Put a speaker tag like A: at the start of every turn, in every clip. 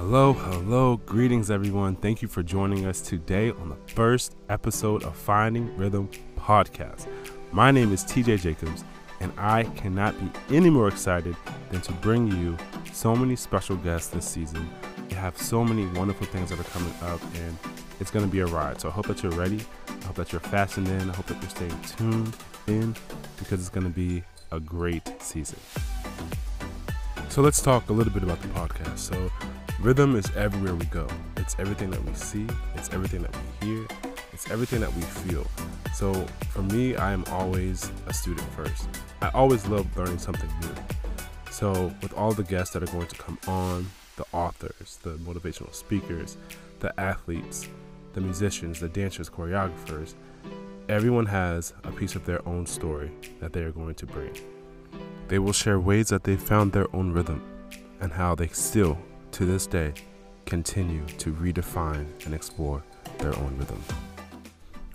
A: Hello, hello, greetings everyone. Thank you for joining us today on the first episode of Finding Rhythm podcast. My name is TJ Jacobs, and I cannot be any more excited than to bring you so many special guests this season. We have so many wonderful things that are coming up, and it's going to be a ride. So I hope that you're ready. I hope that you're fastened in. I hope that you're staying tuned in because it's going to be a great season. So let's talk a little bit about the podcast. So Rhythm is everywhere we go. It's everything that we see, it's everything that we hear, it's everything that we feel. So for me, I am always a student first. I always love learning something new. So with all the guests that are going to come on, the authors, the motivational speakers, the athletes, the musicians, the dancers, choreographers, everyone has a piece of their own story that they are going to bring. They will share ways that they found their own rhythm and how they still to this day, continue to redefine and explore their own rhythm.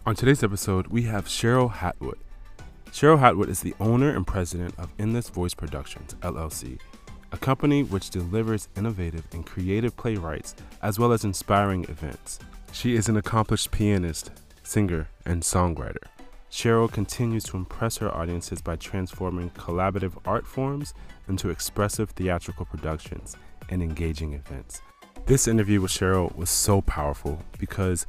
A: On today's episode, we have Cheryl Hatwood. Cheryl Hatwood is the owner and president of Endless Voice Productions, LLC, a company which delivers innovative and creative playwrights as well as inspiring events. She is an accomplished pianist, singer, and songwriter. Cheryl continues to impress her audiences by transforming collaborative art forms into expressive theatrical productions and engaging events. This interview with Cheryl was so powerful because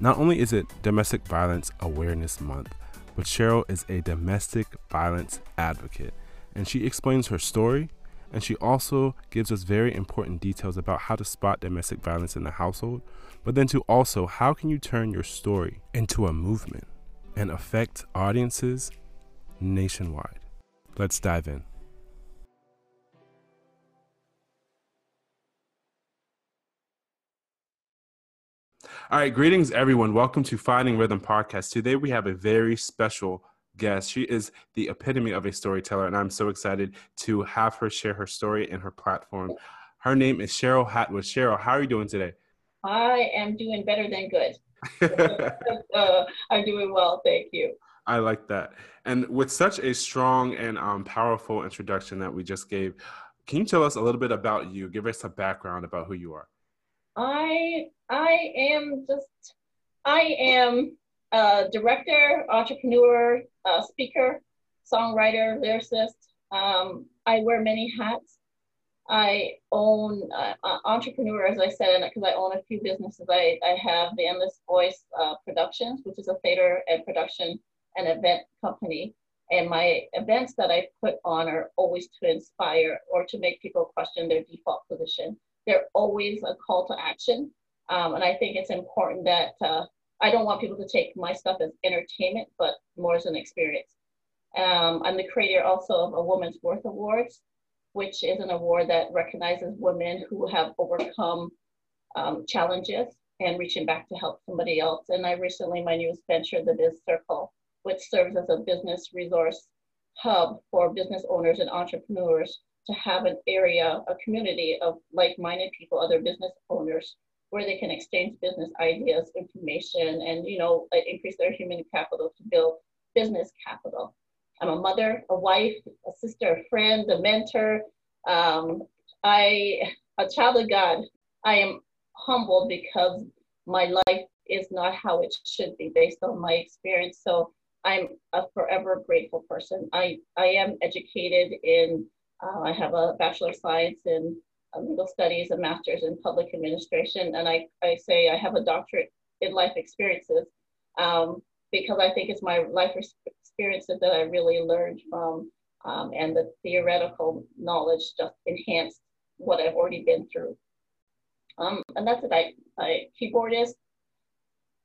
A: not only is it Domestic Violence Awareness Month, but Cheryl is a domestic violence advocate and she explains her story and she also gives us very important details about how to spot domestic violence in the household, but then to also how can you turn your story into a movement and affect audiences nationwide. Let's dive in. All right, greetings, everyone. Welcome to Finding Rhythm podcast. Today we have a very special guest. She is the epitome of a storyteller, and I'm so excited to have her share her story and her platform. Her name is Cheryl Hatwood. Cheryl, how are you doing today?
B: I am doing better than good. uh, I'm doing well, thank you.
A: I like that. And with such a strong and um, powerful introduction that we just gave, can you tell us a little bit about you? Give us a background about who you are.
B: I I am just I am a director, entrepreneur, uh, speaker, songwriter, lyricist. Um, I wear many hats. I own uh, uh, entrepreneur, as I said, because I own a few businesses. I, I have the Endless Voice uh, Productions, which is a theater and production and event company. And my events that I put on are always to inspire or to make people question their default position they're always a call to action. Um, and I think it's important that uh, I don't want people to take my stuff as entertainment, but more as an experience. Um, I'm the creator also of a Woman's Worth Awards, which is an award that recognizes women who have overcome um, challenges and reaching back to help somebody else. And I recently, my newest venture, the Biz Circle, which serves as a business resource hub for business owners and entrepreneurs to have an area, a community of like-minded people, other business owners, where they can exchange business ideas, information, and you know, increase their human capital to build business capital. I'm a mother, a wife, a sister, a friend, a mentor. Um, I, a child of God. I am humbled because my life is not how it should be based on my experience. So I'm a forever grateful person. I, I am educated in uh, I have a Bachelor of Science in uh, Legal Studies, a Master's in Public Administration, and I, I say I have a doctorate in life experiences um, because I think it's my life experiences that I really learned from, um, and the theoretical knowledge just enhanced what I've already been through. Um, and that's it. I, I keyboardist,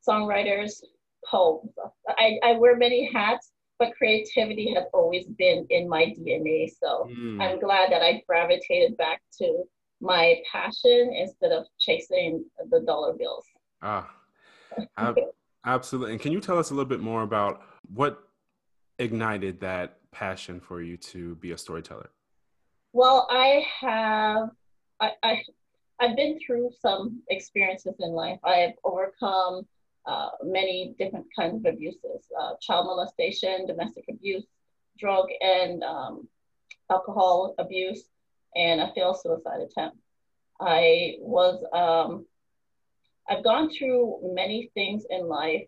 B: songwriters, poems. I, I wear many hats, but creativity has always been in my DNA. So mm. I'm glad that I gravitated back to my passion instead of chasing the dollar bills.
A: Ah, absolutely. And can you tell us a little bit more about what ignited that passion for you to be a storyteller?
B: Well, I have, I, I, I've been through some experiences in life. I've overcome uh, many different kinds of abuses uh, child molestation, domestic abuse, drug and um, alcohol abuse, and a failed suicide attempt. I was, um, I've gone through many things in life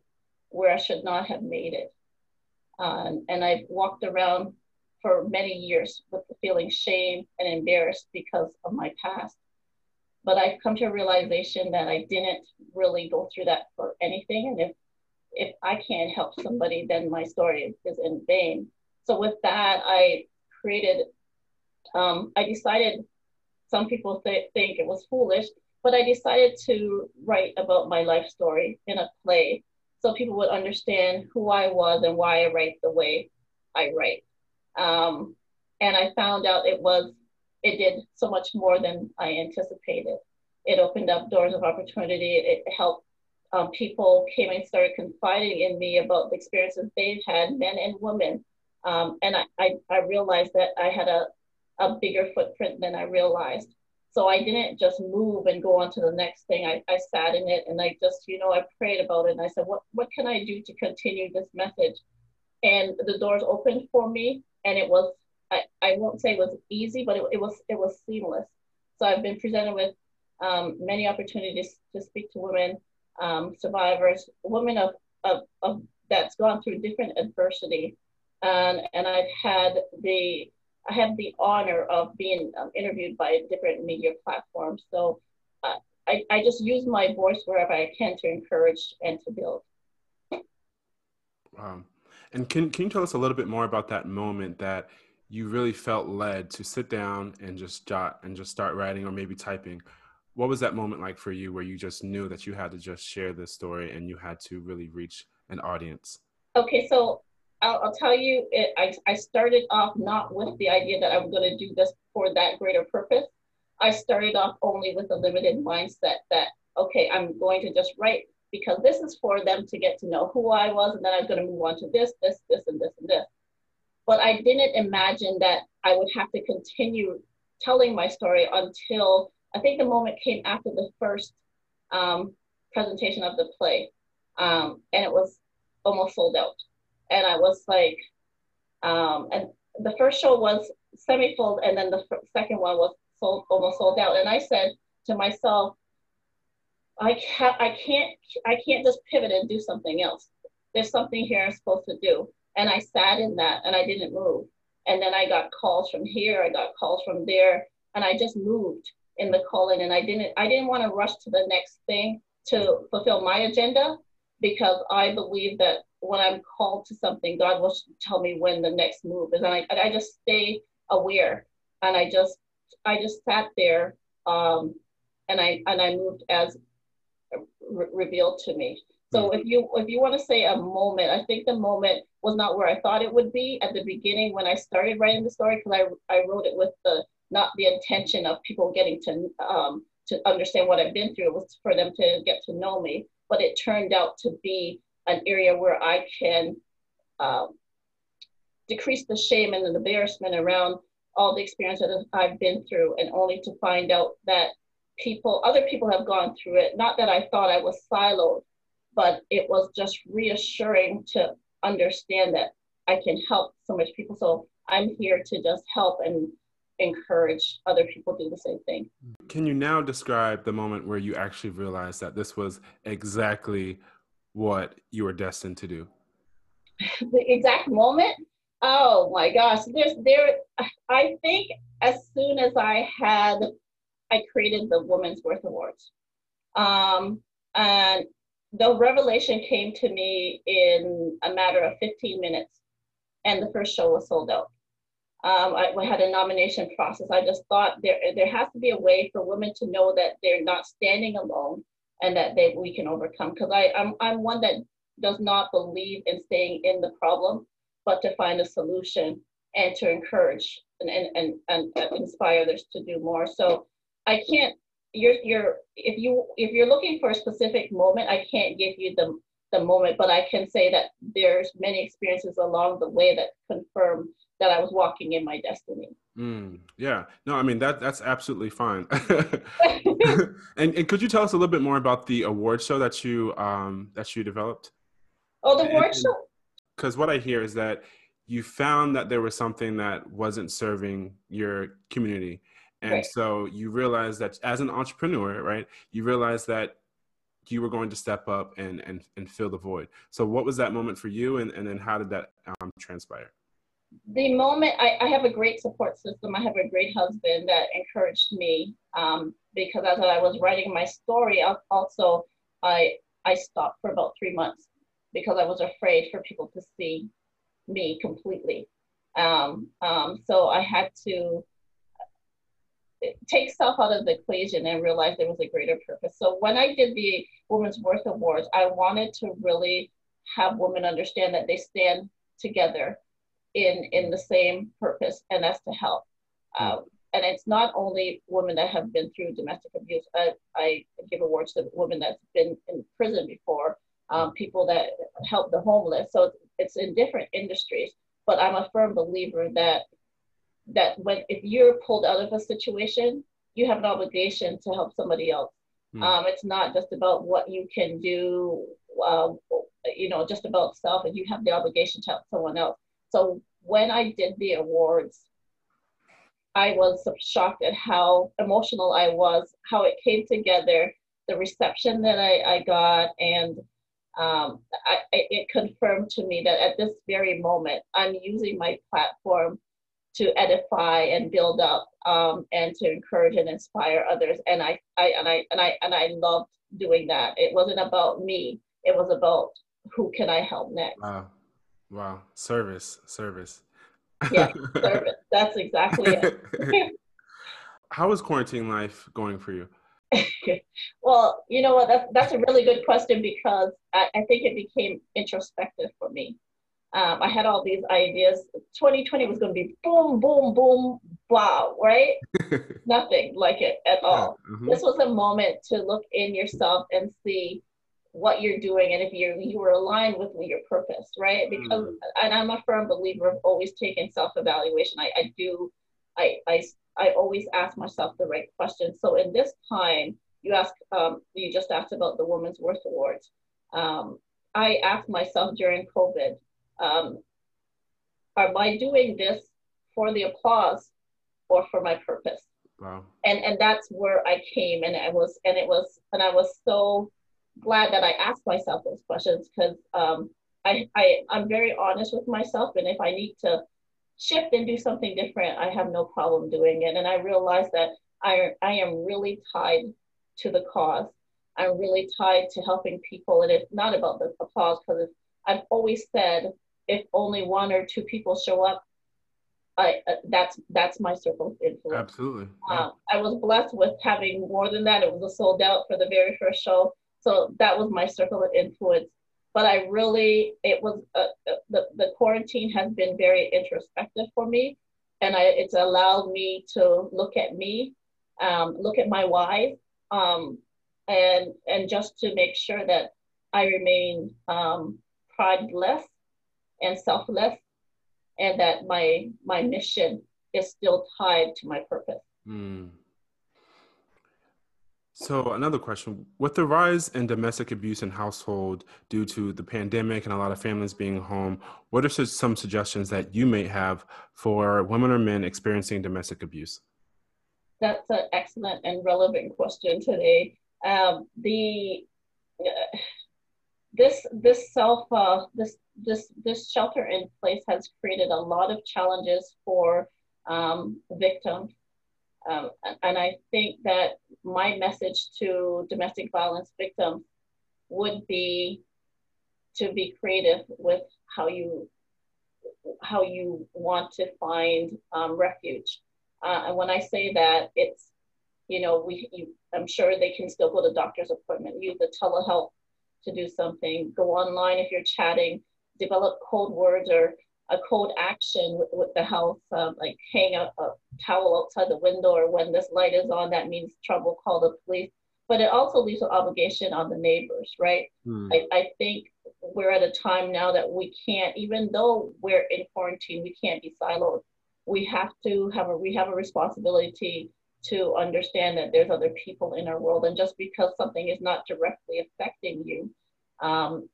B: where I should not have made it. Um, and I've walked around for many years with the feeling shame and embarrassed because of my past. But I've come to a realization that I didn't really go through that for anything. And if if I can't help somebody, then my story is in vain. So with that, I created. Um, I decided. Some people th- think it was foolish, but I decided to write about my life story in a play, so people would understand who I was and why I write the way I write. Um, and I found out it was, it did so much more than I anticipated. It opened up doors of opportunity. It helped um, people came and started confiding in me about the experiences they've had, men and women. Um, and I, I, I, realized that I had a, a bigger footprint than I realized. So I didn't just move and go on to the next thing. I, I sat in it and I just, you know, I prayed about it and I said, what, what can I do to continue this message? And the doors opened for me and it was I, I won't say it was easy, but it, it was it was seamless. So I've been presented with um, many opportunities to speak to women, um, survivors, women of, of, of that's gone through different adversity, and and I've had the I have the honor of being um, interviewed by different media platforms. So uh, I, I just use my voice wherever I can to encourage and to build.
A: Wow. And can can you tell us a little bit more about that moment that you really felt led to sit down and just jot and just start writing or maybe typing? What was that moment like for you where you just knew that you had to just share this story and you had to really reach an audience?
B: Okay, so I'll, I'll tell you, it, I, I started off not with the idea that i'm going to do this for that greater purpose. I started off only with a limited mindset that, okay, I'm going to just write because this is for them to get to know who I was, and then I'm going to move on to this, this, this, and this, and this. But I didn't imagine that I would have to continue telling my story until I think the moment came after the first um, presentation of the play, um, and it was almost sold out. And I was like, um, and the first show was semi-full, and then the second one was sold almost sold out. And I said to myself, I can't, I can't, I can't just pivot and do something else. There's something here I'm supposed to do. And I sat in that and I didn't move. And then I got calls from here, I got calls from there, and I just moved in the calling. And I didn't, I didn't want to rush to the next thing to fulfill my agenda because I believe that when I'm called to something, God will tell me when the next move is. And I, I just stay aware. And I just, I just sat there um, and I, and I moved as re- revealed to me. So mm. if you if you want to say a moment, I think the moment was not where I thought it would be at the beginning when I started writing the story because I I wrote it with the not the intention of people getting to um, to understand what I've been through. It was for them to get to know me, but it turned out to be an area where I can um, decrease the shame and the embarrassment around all the experience that I've been through, and only to find out that people, other people have gone through it. Not that I thought I was siloed, but it was just reassuring to understand that I can help so much people. So I'm here to just help and encourage other people do the same thing.
A: Can you now describe the moment where you actually realized that this was exactly what you were destined to do?
B: the exact moment? Oh my gosh, there's there I think as soon as I had I created the Women's Worth Awards. Um, and the revelation came to me in a matter of 15 minutes, and the first show was sold out. Um, I, I had a nomination process. I just thought there there has to be a way for women to know that they're not standing alone and that they we can overcome. Because I I'm I'm one that does not believe in staying in the problem, but to find a solution and to encourage and and and, and inspire others to do more. So I can't you're you're if you if you're looking for a specific moment, I can't give you the the moment, but I can say that there's many experiences along the way that confirm that I was walking in my destiny.
A: Mm, yeah, no, I mean that that's absolutely fine. and, and could you tell us a little bit more about the award show that you um that you developed?
B: Oh, the award show.
A: Because what I hear is that you found that there was something that wasn't serving your community And right. so you realize that as an entrepreneur, right, you realize that you were going to step up and, and, and fill the void. So what was that moment for you? And, and then how did that um, transpire?
B: The moment I, I have a great support system. I have a great husband that encouraged me um, because as I was writing my story, also I, I stopped for about three months because I was afraid for people to see me completely. Um, um, so I had to take self out of the equation and realize there was a greater purpose. So when I did the Women's Worth Awards, I wanted to really have women understand that they stand together in in the same purpose, and that's to help. Um, and it's not only women that have been through domestic abuse. I, I give awards to women that's been in prison before, um, people that help the homeless. So it's, it's in different industries. But I'm a firm believer that that when if you're pulled out of a situation, you have an obligation to help somebody else. Mm. Um, it's not just about what you can do, uh, you know, just about self, and you have the obligation to help someone else. So when I did the awards, I was shocked at how emotional I was, how it came together, the reception that I, I got, and um, I, it confirmed to me that at this very moment, I'm using my platform to edify and build up um, and to encourage and inspire others. And I, I and I and I and I loved doing that. It wasn't about me. It was about who can I help next.
A: Wow, wow, service, service.
B: yeah, service. That's exactly it.
A: How is quarantine life going for you?
B: well, you know what? That's that's a really good question because I, I think it became introspective for me. Um, I had all these ideas. 2020 was going to be boom, boom, boom, wow, right? Nothing like it at all. Yeah. Mm-hmm. This was a moment to look in yourself and see what you're doing and if you you were aligned with your purpose, right? Because mm. and I'm a firm believer of always taking self-evaluation. I, I do I, I I always ask myself the right questions. So in this time, you ask um, you just asked about the Women's Worth Awards. Um, I asked myself during COVID, um, am I doing this for the applause or for my purpose? Wow. And and that's where I came, and I was, and it was, and I was so glad that I asked myself those questions because um, I, I I'm very honest with myself, and if I need to shift and do something different, I have no problem doing it. And I realized that I I am really tied to the cause. I'm really tied to helping people, and it's not about the applause because I've always said if only one or two people show up, I, uh, that's that's my circle of influence.
A: Absolutely.
B: Uh, I was blessed with having more than that. It was a sold out for the very first show, so that was my circle of influence. But I really, it was uh, uh the the quarantine has been very introspective for me, and I, it's allowed me to look at me, um, look at my why, um, and and just to make sure that I remain um, prideless and selfless and that my my mission is still tied to my purpose. Mm.
A: so another question. With the rise in domestic abuse in household due to the pandemic and a lot of families being home what are some suggestions that you may have for women or men experiencing domestic abuse?
B: That's an excellent and relevant question today. Um, the uh, this this self uh, this this this shelter in place has created a lot of challenges for um, victims, um, and I think that my message to domestic violence victims would be to be creative with how you how you want to find um, refuge. Uh, and when I say that, it's you know we you, I'm sure they can still go to doctor's appointment, use the telehealth to do something, go online if you're chatting, develop code words or a code action with, with the house, um, like hang a, a, towel outside the window, or when this light is on, that means trouble, call the police. But it also leaves an obligation on the neighbors, right? Hmm. I, I think we're at a time now that we can't, even though we're in quarantine, we can't be siloed. We have to have a, we have a responsibility to understand that there's other people in our world. And just because something is not directly affecting you, um,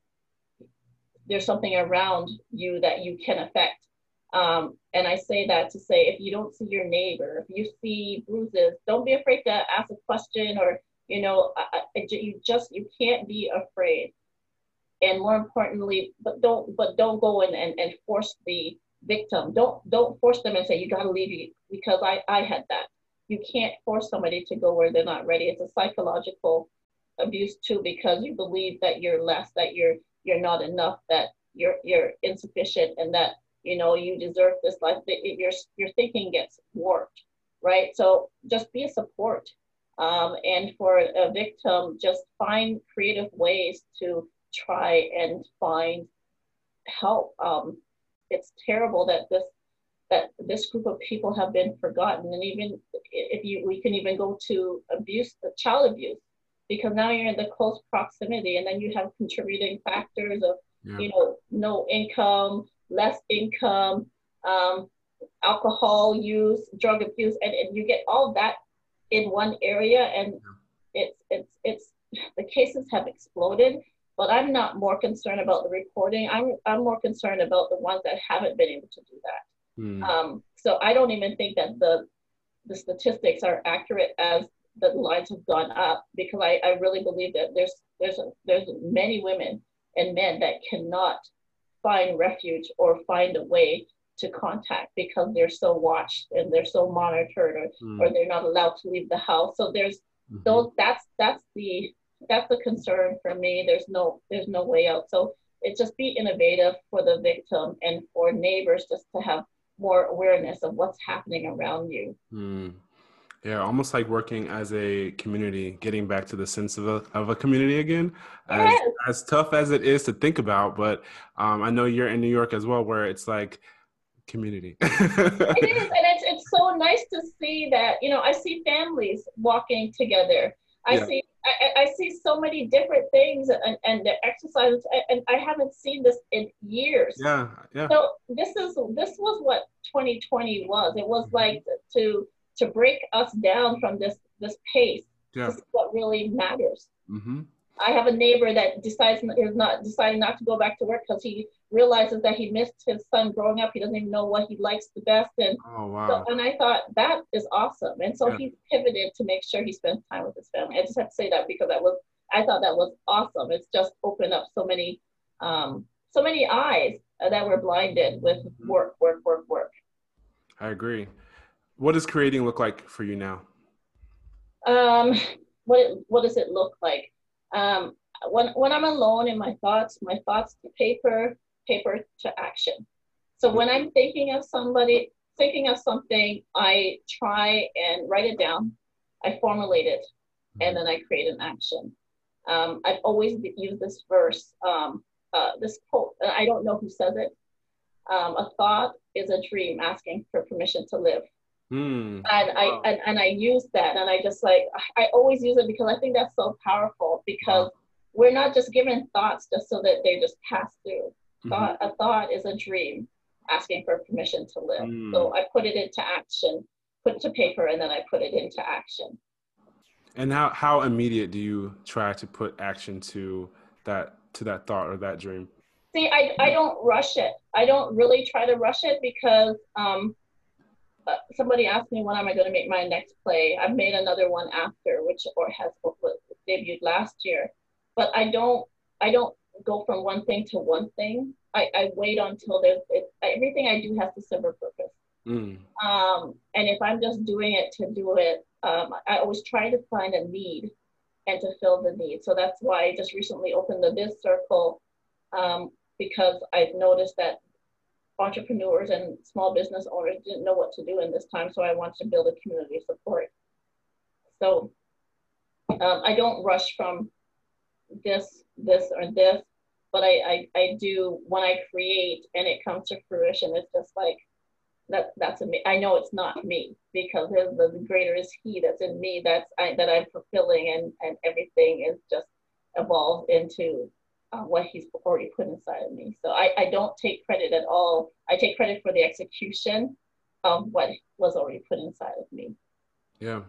B: there's something around you that you can affect. Um, and I say that to say if you don't see your neighbor, if you see bruises, don't be afraid to ask a question or, you know, you just, you can't be afraid. And more importantly, but don't, but don't go in and, and force the victim. Don't, don't force them and say, you got to leave because I, I had that. You can't force somebody to go where they're not ready. It's a psychological abuse too, because you believe that you're less, that you're, you're not enough, that you're, you're insufficient and that you know, you deserve this life. Your, your thinking gets warped, right? So just be a support. Um, and for a victim, just find creative ways to try and find help. Um, it's terrible that this that this group of people have been forgotten, and even if you we can even go to abuse, child abuse, because now you're in the close proximity, and then you have contributing factors of yeah. you know no income, less income, um, alcohol use, drug abuse, and, and you get all that in one area, and it's it's it's the cases have exploded. But I'm not more concerned about the reporting. I'm I'm more concerned about the ones that haven't been able to do that. Mm. Um, so I don't even think that the the statistics are accurate as the lines have gone up because I, I really believe that there's there's a, there's many women and men that cannot find refuge or find a way to contact because they're so watched and they're so monitored or, mm. or they're not allowed to leave the house so there's mm-hmm. those that's that's the that's the concern for me there's no there's no way out so it's just be innovative for the victim and for neighbors just to have more awareness of what's happening around you
A: mm. Yeah, almost like working as a community, getting back to the sense of a, of a community again. As, yes. as tough as it is to think about, but um, I know you're in New York as well, where it's like community.
B: it is, and it's, it's so nice to see that, you know, I see families walking together. I yeah. see I, I, see so many different things and, and the exercises and I haven't seen this in years.
A: Yeah, yeah.
B: So this is this was what 2020 was. It was mm-hmm. like to to break us down from this this pace. Yeah. This is what really matters. Mm-hmm. I have a neighbor that decides is not deciding not to go back to work because he realizes that he missed his son growing up. He doesn't even know what he likes the best, and
A: oh, wow.
B: so, and I thought that is awesome. And so yeah. he pivoted to make sure he spends time with his family. I just have to say that because that was I thought that was awesome. It's just opened up so many um, so many eyes that were blinded with mm-hmm. work, work, work, work.
A: I agree. What does creating look like for you now?
B: Um, what it, what does it look like? Um, when when I'm alone in my thoughts, my thoughts to paper, paper to action. So when I'm thinking of somebody, thinking of something, I try and write it down. I formulate it, and then I create an action. Um, I've always used this verse, um, uh, this quote. I don't know who says it. Um, a thought is a dream asking for permission to live. Mm. And I and, and I use that and I just like I always use it because I think that's so powerful because wow. we're not just given thoughts just so that they just pass through. Mm-hmm. Thought a thought is a dream asking for permission to live. Mm. So I put it into action, put it to paper and then I put it into action.
A: And how how immediate do you try to put action to that to that thought or that dream?
B: See, I, I don't rush it. I don't really try to rush it because um, uh, somebody asked me when am I going to make my next play. I've made another one after, which or has debuted last year, but I don't I don't go from one thing to one thing. I, I wait until there's it, everything I do has to serve a purpose. Mm. Um, and if I'm just doing it to do it, um, I always try to find a need and to fill the need. So that's why I just recently opened the Biz Circle um, because I've noticed that entrepreneurs and small business owners didn't know what to do in this time, so I wanted to build a community support. So um, I don't rush from this, this, or this, but I, I, I do when I create and it comes to fruition, it's just like that that's me. I know it's not me because the, the greater is he that's in me that's I, that I'm fulfilling and and everything is just evolved into uh, what he's already put inside of me. So I, I don't take credit at all. I take credit for the execution of what was already put inside of me.
A: Yeah,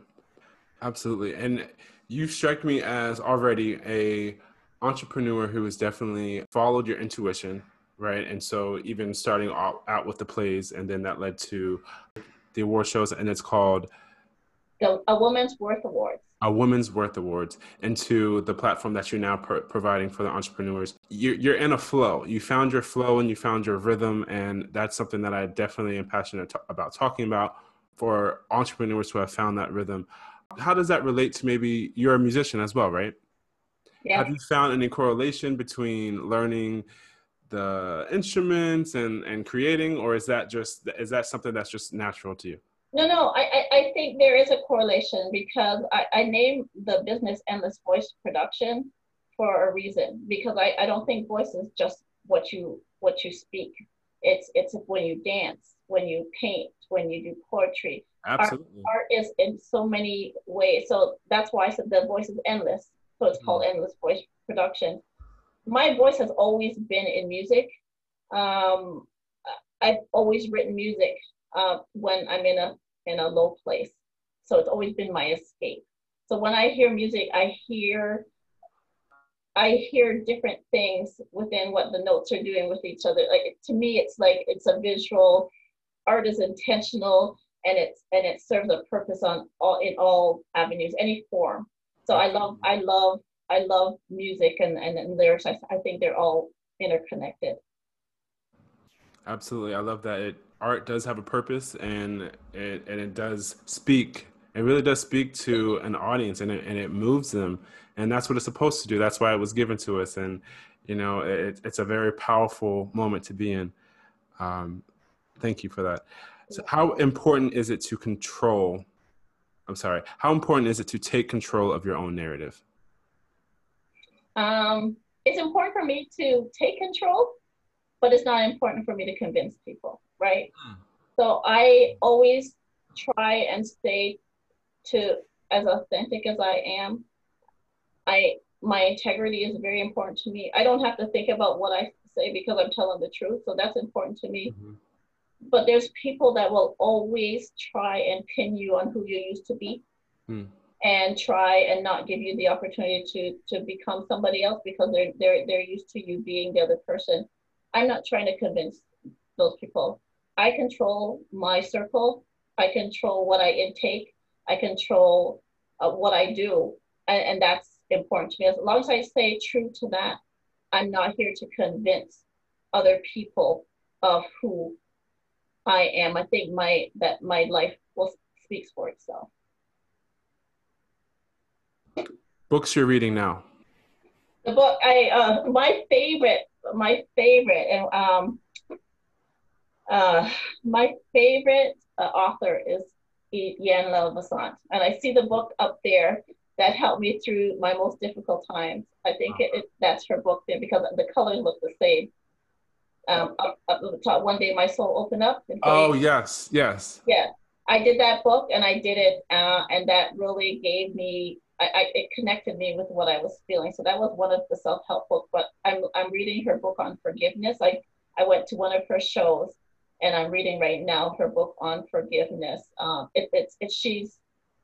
A: absolutely. And you strike me as already a entrepreneur who has definitely followed your intuition right? And so even starting out, out with the plays, and then that led to the award shows, and it's called
B: the A Woman's Worth Awards.
A: A Woman's Worth Awards, into the platform that you're now pro- providing for the entrepreneurs. You're, you're in a flow. You found your flow and you found your rhythm, and that's something that I definitely am passionate t- about talking about for entrepreneurs who have found that rhythm. How does that relate to maybe you're a musician as well, right?
B: Yeah.
A: Have you found any correlation between learning the instruments and and creating, or is that just is that something that's just natural to you?
B: No, no, I, I, I think there is a correlation because I, I named the business Endless Voice Production for a reason because I, I don't think voice is just what you what you speak. It's it's when you dance, when you paint, when you do poetry.
A: Absolutely.
B: Art, art is in so many ways. So that's why I said the voice is endless. So it's mm called Endless Voice Production. My voice has always been in music. Um, I've always written music uh, when I'm in a in a low place. So it's always been my escape. So when I hear music, I hear I hear different things within what the notes are doing with each other. Like to me, it's like it's a visual. Art is intentional, and it's and it serves a purpose on all in all avenues, any form. So I love I love I love music and and, and lyrics. I, I think they're all interconnected.
A: Absolutely, I love that. It art does have a purpose, and it and it does speak. It really does speak to an audience, and it and it moves them, and that's what it's supposed to do. That's why it was given to us, and you know, it, it's a very powerful moment to be in. Um, thank you for that. So how important is it to control? I'm sorry. How important is it to take control of your own narrative?
B: Um, it's important for me to take control but it's not important for me to convince people, right? Mm. So I always try and stay to as authentic as I am. I my integrity is very important to me. I don't have to think about what I say because I'm telling the truth, so that's important to me. Mm-hmm. But there's people that will always try and pin you on who you used to be. Mm. And try and not give you the opportunity to to become somebody else because they're they're they're used to you being the other person. I'm not trying to convince those people. I control my circle. I control what I intake. I control uh, what I do. And, and that's important to me. As long as I stay true to that, I'm not here to convince other people of who I am. I think my that my life will speaks for itself.
A: Books you're reading now.
B: The book I uh, my favorite my favorite and um, uh, my favorite uh, author is Iyanla Vanzant, and I see the book up there that helped me through my most difficult times. I think it, it, that's her book there because the colors look the same. Um, up, up at the top, one day my soul opened up.
A: oh yes, yes.
B: Yeah, I did that book and I did it, uh, and that really gave me I, I, it connected me with what I was feeling. So that was one of the self help books. But I'm I'm reading her book on forgiveness. I I went to one of her shows, and I'm reading right now her book on forgiveness. Um, it, it's it's she's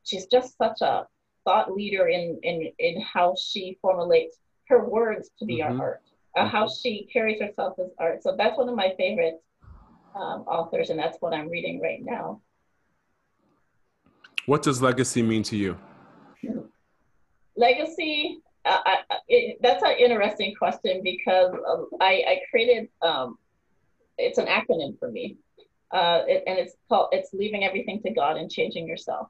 B: she's just such a thought leader in in in how she formulates her words to be mm-hmm. art, uh, how she carries herself as art. So that's one of my favorite um, authors, and that's what I'm reading right now.
A: What does legacy mean to you?
B: legacy uh, I, it, that's an interesting question because um, I, I, created um, it's an acronym for me uh, it, and it's called it's leaving everything to god and changing yourself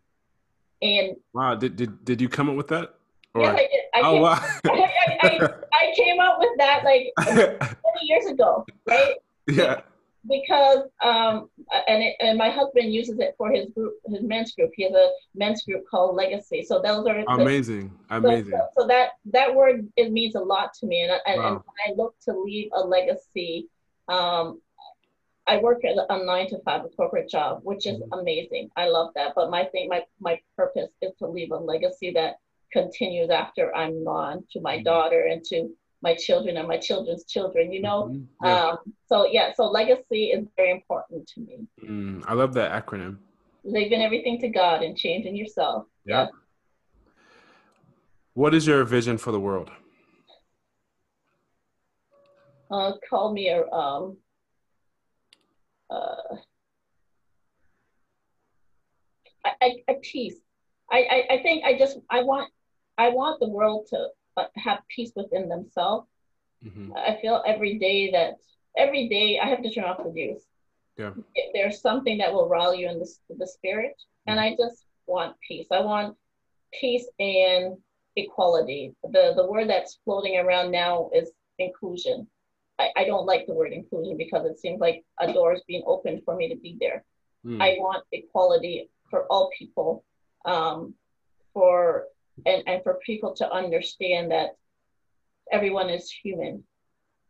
B: and
A: wow did, did, did you come up with that
B: or? yes i did I oh, came, wow. I, I, I, came up with that like 20 years ago right
A: yeah
B: because um, and it, and my husband uses it for his group, his men's group. He has a men's group called Legacy. So those are
A: amazing,
B: the,
A: amazing.
B: So, so, that that word it means a lot to me, and and, wow. and I look to leave a legacy. Um, I work at a nine to five, a corporate job, which is mm-hmm. amazing. I love that. But my thing, my my purpose is to leave a legacy that continues after I'm gone to my mm-hmm. daughter and to my children and my children's children, you know? Mm-hmm. Yeah. Um, so, yeah, so legacy is very important to me.
A: Mm, I love that acronym.
B: Leaving everything to God and changing yourself.
A: Yeah. yeah. What is your vision for the world?
B: uh, called me a um, uh, I, I, peace. I, I, I think I just I want I want the world to uh, have peace within themselves. Mm-hmm. I feel every day that every day I have to turn off the news.
A: Yeah.
B: There's something that will rile you in the, the spirit. Mm-hmm. And I just want peace. I want peace and equality. The the word that's floating around now is inclusion. I, I don't like the word inclusion because it seems like a door is being opened for me to be there. Mm. I want equality for all people, um, for and, and for people to understand that everyone is human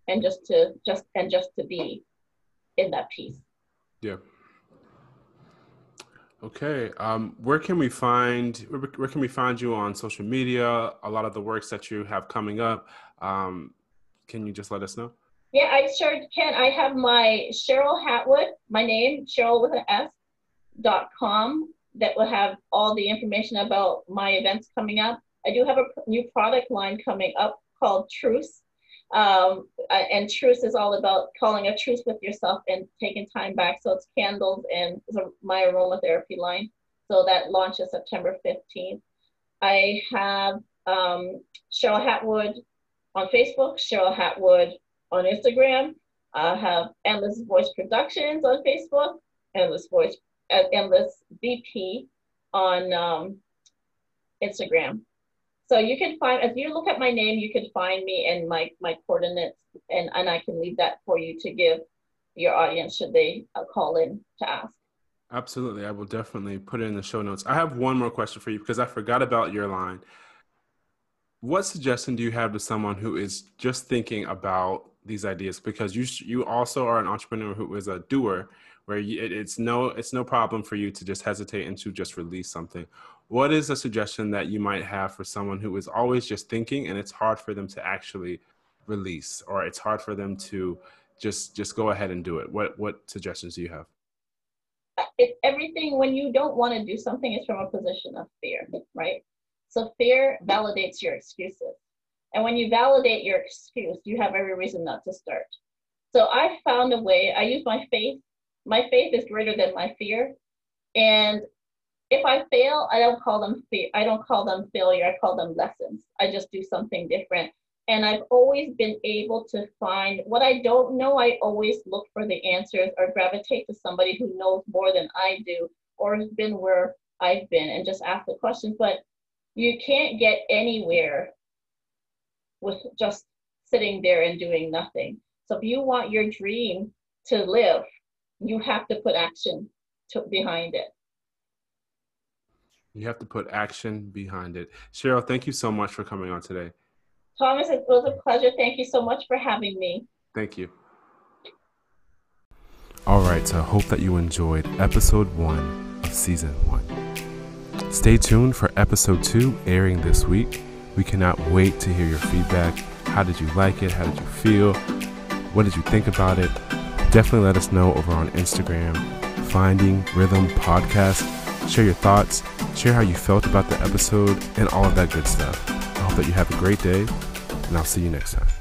B: and just to just and just to be in that peace.
A: Yeah. Okay. Um, where can we find where, where, can we find you on social media? A lot of the works that you have coming up. Um, can you just let us know?
B: Yeah, I sure can. I have my Cheryl Hatwood, my name, Cheryl with an S dot com that will have all the information about my events coming up. I do have a new product line coming up called Truce. Um, and truce is all about calling a truce with yourself and taking time back. So it's candles and my aromatherapy line. So that launches September 15th. I have um, Cheryl Hatwood on Facebook, Cheryl Hatwood on Instagram. I have Endless Voice Productions on Facebook, Endless Voice, uh, Endless VP on um, Instagram. So you can find, if you look at my name, you can find me and my, my coordinates, and, and I can leave that for you to give your audience should they uh, call in to ask.
A: Absolutely. I will definitely put it in the show notes. I have one more question for you because I forgot about your line. What suggestion do you have to someone who is just thinking about these ideas? Because you you also are an entrepreneur who is a doer, where you, it, it's no it's no problem for you to just hesitate and to just release something. What is a suggestion that you might have for someone who is always just thinking and it's hard for them to actually release, or it's hard for them to just just go ahead and do it? What what suggestions do you have?
B: It, everything when you don't want to do something is from a position of fear, right? So fear validates your excuses. And when you validate your excuse, you have every reason not to start. So I found a way, I use my faith. My faith is greater than my fear. And if I fail, I don't call them fear. I don't call them failure. I call them lessons. I just do something different. And I've always been able to find what I don't know. I always look for the answers or gravitate to somebody who knows more than I do or has been where I've been and just ask the questions. But you can't get anywhere with just sitting there and doing nothing. So if you want your dream to live, you have to put action to, behind it.
A: You have to put action behind it. Cheryl, thank you so much for coming on today.
B: Thomas, it was a pleasure. Thank you so much for having me.
A: Thank you. All right, so I hope that you enjoyed episode one of season one. Stay tuned for episode two airing this week. We cannot wait to hear your feedback. How did you like it? How did you feel? What did you think about it? Definitely let us know over on Instagram, Finding Rhythm Podcast. Share your thoughts, share how you felt about the episode, and all of that good stuff. I hope that you have a great day, and I'll see you next time.